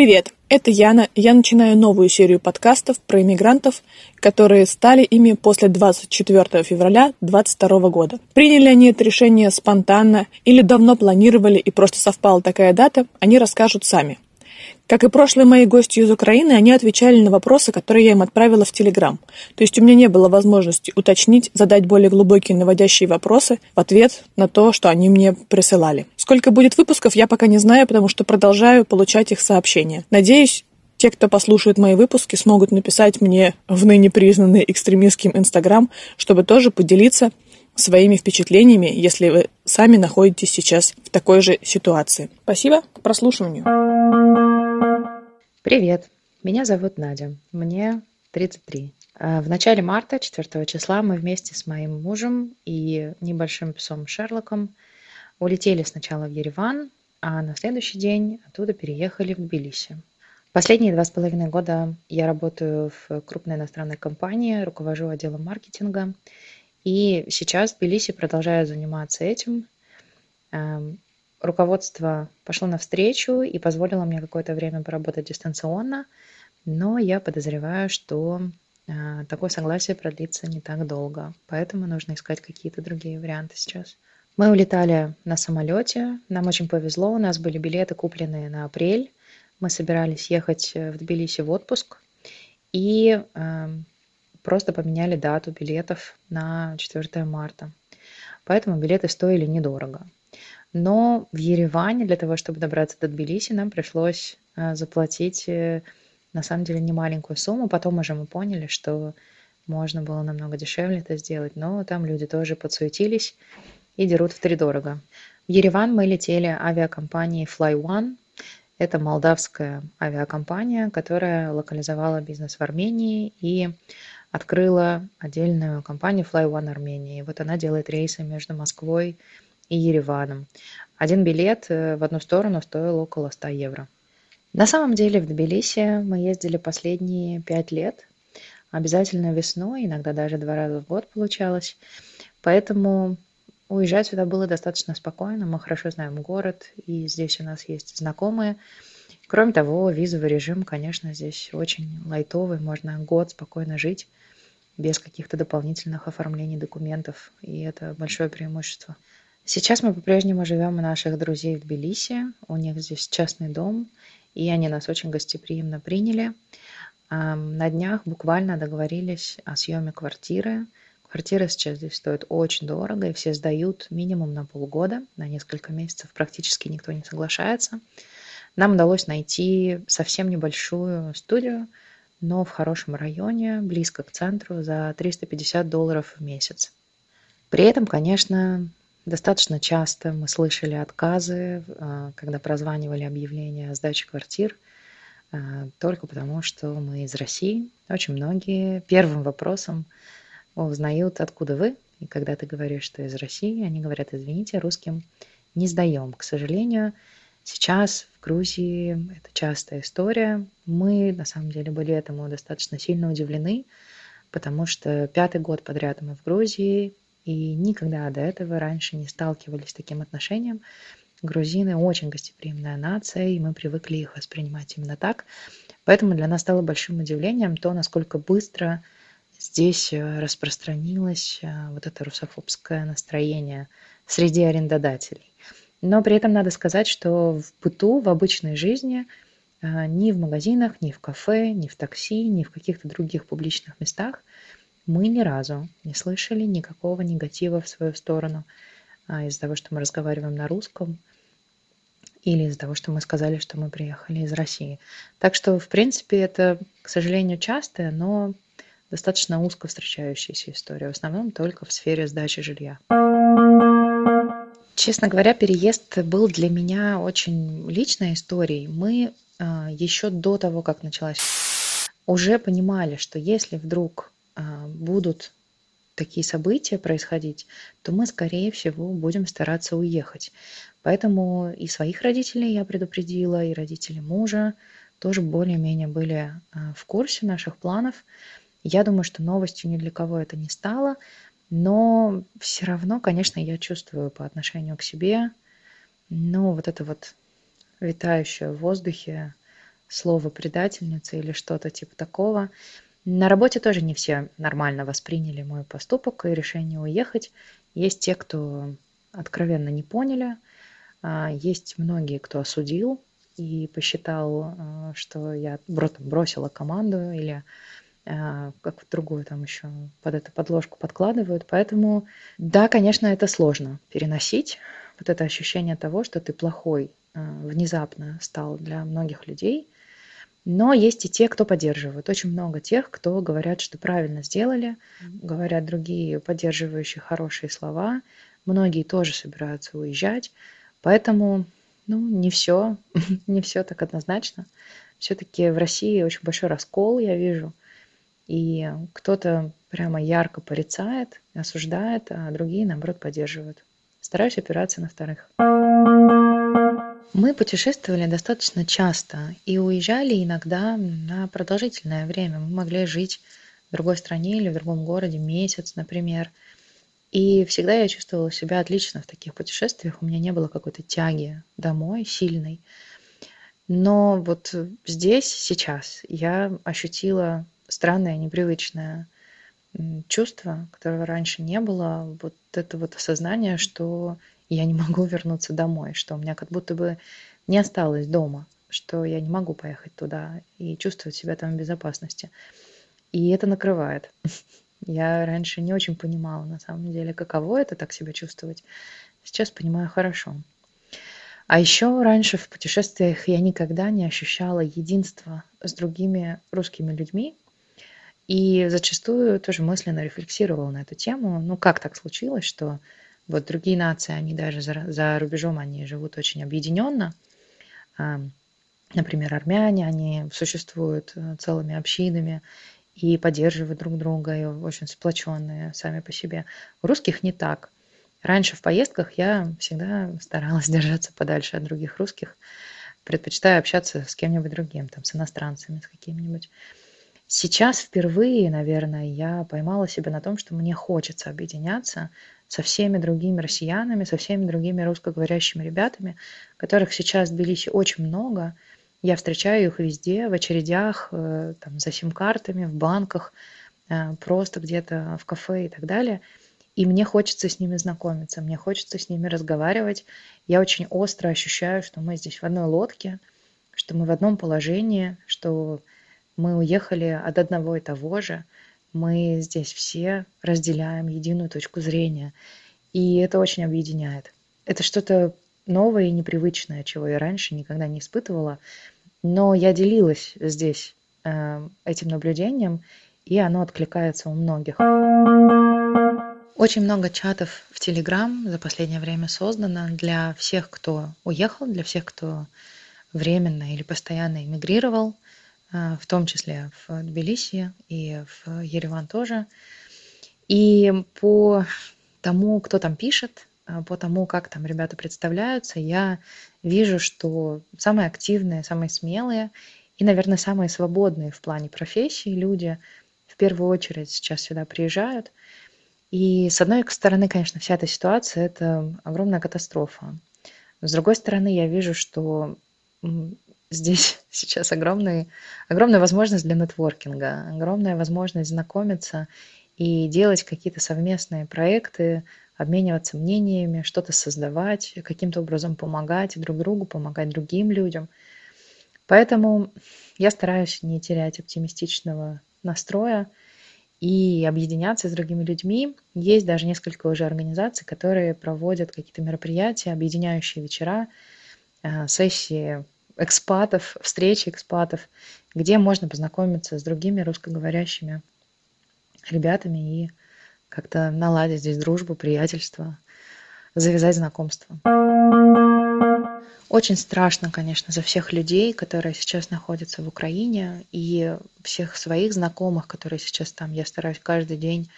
Привет, это Яна. Я начинаю новую серию подкастов про иммигрантов, которые стали ими после 24 февраля 2022 года. Приняли они это решение спонтанно или давно планировали и просто совпала такая дата, они расскажут сами. Как и прошлые мои гости из Украины, они отвечали на вопросы, которые я им отправила в Телеграм. То есть у меня не было возможности уточнить, задать более глубокие наводящие вопросы в ответ на то, что они мне присылали. Сколько будет выпусков, я пока не знаю, потому что продолжаю получать их сообщения. Надеюсь, те, кто послушает мои выпуски, смогут написать мне в ныне признанный экстремистским Инстаграм, чтобы тоже поделиться своими впечатлениями, если вы сами находитесь сейчас в такой же ситуации. Спасибо, к прослушиванию. Привет, меня зовут Надя, мне 33. А, в начале марта, 4 числа, мы вместе с моим мужем и небольшим псом Шерлоком улетели сначала в Ереван, а на следующий день оттуда переехали в Тбилиси. Последние два с половиной года я работаю в крупной иностранной компании, руковожу отделом маркетинга. И сейчас Тбилиси продолжает заниматься этим. Эм, руководство пошло навстречу и позволило мне какое-то время поработать дистанционно, но я подозреваю, что э, такое согласие продлится не так долго, поэтому нужно искать какие-то другие варианты сейчас. Мы улетали на самолете, нам очень повезло, у нас были билеты купленные на апрель, мы собирались ехать в Тбилиси в отпуск, и э, просто поменяли дату билетов на 4 марта. Поэтому билеты стоили недорого. Но в Ереване для того, чтобы добраться до Тбилиси, нам пришлось э, заплатить э, на самом деле немаленькую сумму. Потом уже мы поняли, что можно было намного дешевле это сделать, но там люди тоже подсуетились и дерут втридорого. В Ереван мы летели авиакомпанией Fly Это молдавская авиакомпания, которая локализовала бизнес в Армении и открыла отдельную компанию Fly Armenia. И вот она делает рейсы между Москвой и Ереваном. Один билет э, в одну сторону стоил около 100 евро. На самом деле в Тбилиси мы ездили последние пять лет. Обязательно весной, иногда даже два раза в год получалось. Поэтому уезжать сюда было достаточно спокойно. Мы хорошо знаем город, и здесь у нас есть знакомые. Кроме того, визовый режим, конечно, здесь очень лайтовый. Можно год спокойно жить без каких-то дополнительных оформлений документов. И это большое преимущество. Сейчас мы по-прежнему живем у наших друзей в Тбилиси. У них здесь частный дом, и они нас очень гостеприимно приняли. На днях буквально договорились о съеме квартиры. Квартира сейчас здесь стоит очень дорого, и все сдают минимум на полгода, на несколько месяцев практически никто не соглашается. Нам удалось найти совсем небольшую студию, но в хорошем районе, близко к центру, за 350 долларов в месяц. При этом, конечно, Достаточно часто мы слышали отказы, а, когда прозванивали объявления о сдаче квартир, а, только потому, что мы из России. Очень многие первым вопросом узнают, откуда вы. И когда ты говоришь, что из России, они говорят, извините, русским не сдаем. К сожалению, сейчас в Грузии это частая история. Мы, на самом деле, были этому достаточно сильно удивлены, потому что пятый год подряд мы в Грузии, и никогда до этого раньше не сталкивались с таким отношением. Грузины очень гостеприимная нация, и мы привыкли их воспринимать именно так. Поэтому для нас стало большим удивлением то, насколько быстро здесь э, распространилось э, вот это русофобское настроение среди арендодателей. Но при этом надо сказать, что в быту, в обычной жизни, э, ни в магазинах, ни в кафе, ни в такси, ни в каких-то других публичных местах мы ни разу не слышали никакого негатива в свою сторону а, из-за того, что мы разговариваем на русском или из-за того, что мы сказали, что мы приехали из России. Так что, в принципе, это, к сожалению, частая, но достаточно узко встречающаяся история, в основном только в сфере сдачи жилья. Честно говоря, переезд был для меня очень личной историей. Мы э, еще до того, как началась, уже понимали, что если вдруг а, будут такие события происходить, то мы, скорее всего, будем стараться уехать. Поэтому и своих родителей я предупредила, и родители мужа тоже более-менее были а, в курсе наших планов. Я думаю, что новостью ни для кого это не стало, но все равно, конечно, я чувствую по отношению к себе, ну, вот это вот витающее в воздухе слово предательница или что-то типа такого. На работе тоже не все нормально восприняли мой поступок и решение уехать. Есть те, кто откровенно не поняли, а, есть многие, кто осудил и посчитал, а, что я бросила команду или как в другую там еще под эту подложку подкладывают. Поэтому, да, конечно, это сложно переносить. Вот это ощущение того, что ты плохой внезапно стал для многих людей. Но есть и те, кто поддерживают. Очень много тех, кто говорят, что правильно сделали, говорят другие поддерживающие хорошие слова. Многие тоже собираются уезжать. Поэтому, ну, не все, не все так однозначно. Все-таки в России очень большой раскол, я вижу. И кто-то прямо ярко порицает, осуждает, а другие, наоборот, поддерживают. Стараюсь опираться на вторых. Мы путешествовали достаточно часто и уезжали иногда на продолжительное время. Мы могли жить в другой стране или в другом городе месяц, например. И всегда я чувствовала себя отлично в таких путешествиях. У меня не было какой-то тяги домой сильной. Но вот здесь, сейчас, я ощутила странное, непривычное чувство, которого раньше не было. Вот это вот осознание, что я не могу вернуться домой, что у меня как будто бы не осталось дома, что я не могу поехать туда и чувствовать себя там в безопасности. И это накрывает. Я раньше не очень понимала, на самом деле, каково это так себя чувствовать. Сейчас понимаю хорошо. А еще раньше в путешествиях я никогда не ощущала единства с другими русскими людьми. И зачастую тоже мысленно рефлексировала на эту тему. Ну, как так случилось, что вот другие нации, они даже за, за рубежом, они живут очень объединенно. Например, армяне, они существуют э, целыми общинами, и поддерживают друг друга, и очень сплоченные сами по себе. У русских не так. Раньше в поездках я всегда старалась держаться подальше от других русских, предпочитаю общаться с кем-нибудь другим, там, с иностранцами, с какими-нибудь. Сейчас впервые, наверное, я поймала себя на том, что мне хочется объединяться со всеми другими россиянами, со всеми другими русскоговорящими ребятами, которых сейчас в Тбилиси очень много – я встречаю их везде, в очередях, э, там, за сим-картами, в банках, э, просто где-то в кафе и так далее. И мне хочется с ними знакомиться, мне хочется с ними разговаривать. Я очень остро ощущаю, что мы здесь в одной лодке, что мы в одном положении, что мы уехали от одного и того же. Мы здесь все разделяем единую точку зрения. И это очень объединяет. Это что-то новое и непривычное, чего я раньше никогда не испытывала. Но я делилась здесь э, этим наблюдением, и оно откликается у многих. Очень много чатов в Телеграм за последнее время создано для всех, кто уехал, для всех, кто временно или постоянно эмигрировал, в том числе в Тбилиси и в Ереван тоже. И по тому, кто там пишет, а, по тому, как там ребята представляются, я вижу, что самые активные, самые смелые и, наверное, самые свободные в плане профессии люди в первую очередь сейчас сюда приезжают. И с одной стороны, конечно, вся эта ситуация – это огромная катастрофа. С другой стороны, я вижу, что здесь сейчас огромный, огромная возможность для нетворкинга, огромная возможность знакомиться и делать какие-то совместные проекты, обмениваться мнениями, что-то создавать, каким-то образом помогать друг другу, помогать другим людям. Поэтому я стараюсь не терять оптимистичного настроя и объединяться с другими людьми. Есть даже несколько уже организаций, которые проводят какие-то мероприятия, объединяющие вечера, э, сессии экспатов, встречи экспатов, где можно познакомиться с другими русскоговорящими ребятами и как-то наладить здесь дружбу, приятельство, завязать знакомство. Очень страшно, конечно, за всех людей, которые сейчас находятся в Украине, и всех своих знакомых, которые сейчас там. Я стараюсь каждый день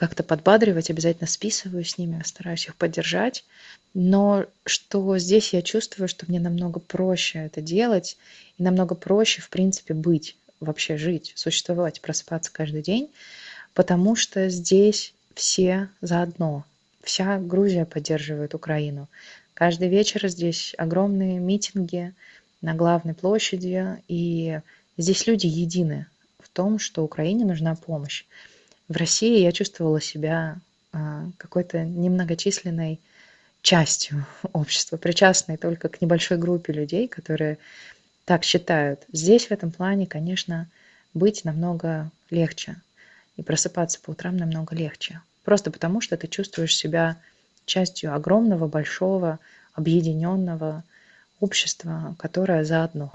как-то подбадривать, обязательно списываю с ними, стараюсь их поддержать. Но что здесь я чувствую, что мне намного проще это делать, и намного проще, в принципе, быть, вообще жить, существовать, просыпаться каждый день, потому что здесь все заодно. Вся Грузия поддерживает Украину. Каждый вечер здесь огромные митинги, на главной площади, и здесь люди едины в том, что Украине нужна помощь. В России я чувствовала себя а, какой-то немногочисленной частью общества, причастной только к небольшой группе людей, которые так считают. Здесь в этом плане, конечно, быть намного легче и просыпаться по утрам намного легче. Просто потому, что ты чувствуешь себя частью огромного, большого, объединенного общества, которое заодно.